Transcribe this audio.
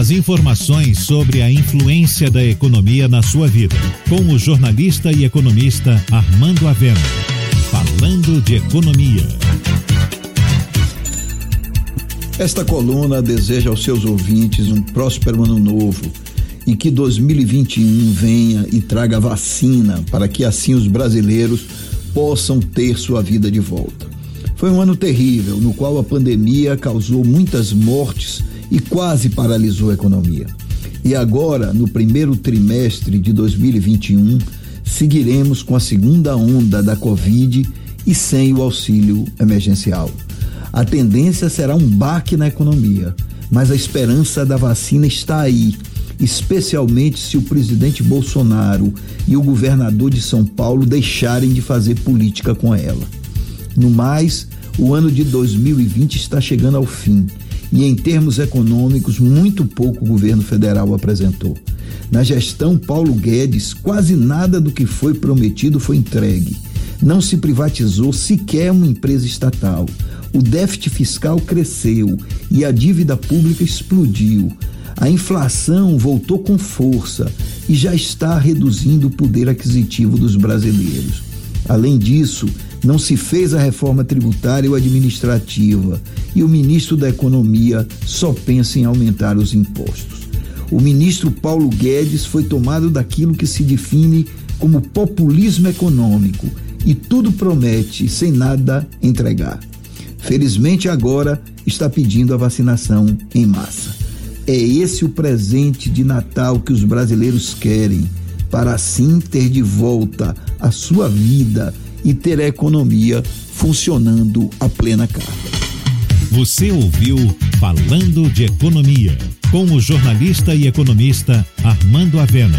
As informações sobre a influência da economia na sua vida, com o jornalista e economista Armando Avena. Falando de economia. Esta coluna deseja aos seus ouvintes um próspero ano novo e que 2021 venha e traga vacina para que assim os brasileiros possam ter sua vida de volta. Foi um ano terrível, no qual a pandemia causou muitas mortes e quase paralisou a economia. E agora, no primeiro trimestre de 2021, seguiremos com a segunda onda da Covid e sem o auxílio emergencial. A tendência será um baque na economia, mas a esperança da vacina está aí, especialmente se o presidente Bolsonaro e o governador de São Paulo deixarem de fazer política com ela. No mais, o ano de 2020 está chegando ao fim e, em termos econômicos, muito pouco o governo federal apresentou. Na gestão Paulo Guedes, quase nada do que foi prometido foi entregue. Não se privatizou sequer uma empresa estatal. O déficit fiscal cresceu e a dívida pública explodiu. A inflação voltou com força e já está reduzindo o poder aquisitivo dos brasileiros. Além disso, não se fez a reforma tributária ou administrativa e o ministro da Economia só pensa em aumentar os impostos. O ministro Paulo Guedes foi tomado daquilo que se define como populismo econômico e tudo promete sem nada entregar. Felizmente agora está pedindo a vacinação em massa. É esse o presente de Natal que os brasileiros querem, para assim ter de volta a sua vida e ter a economia funcionando a plena carga. Você ouviu Falando de Economia, com o jornalista e economista Armando Avena.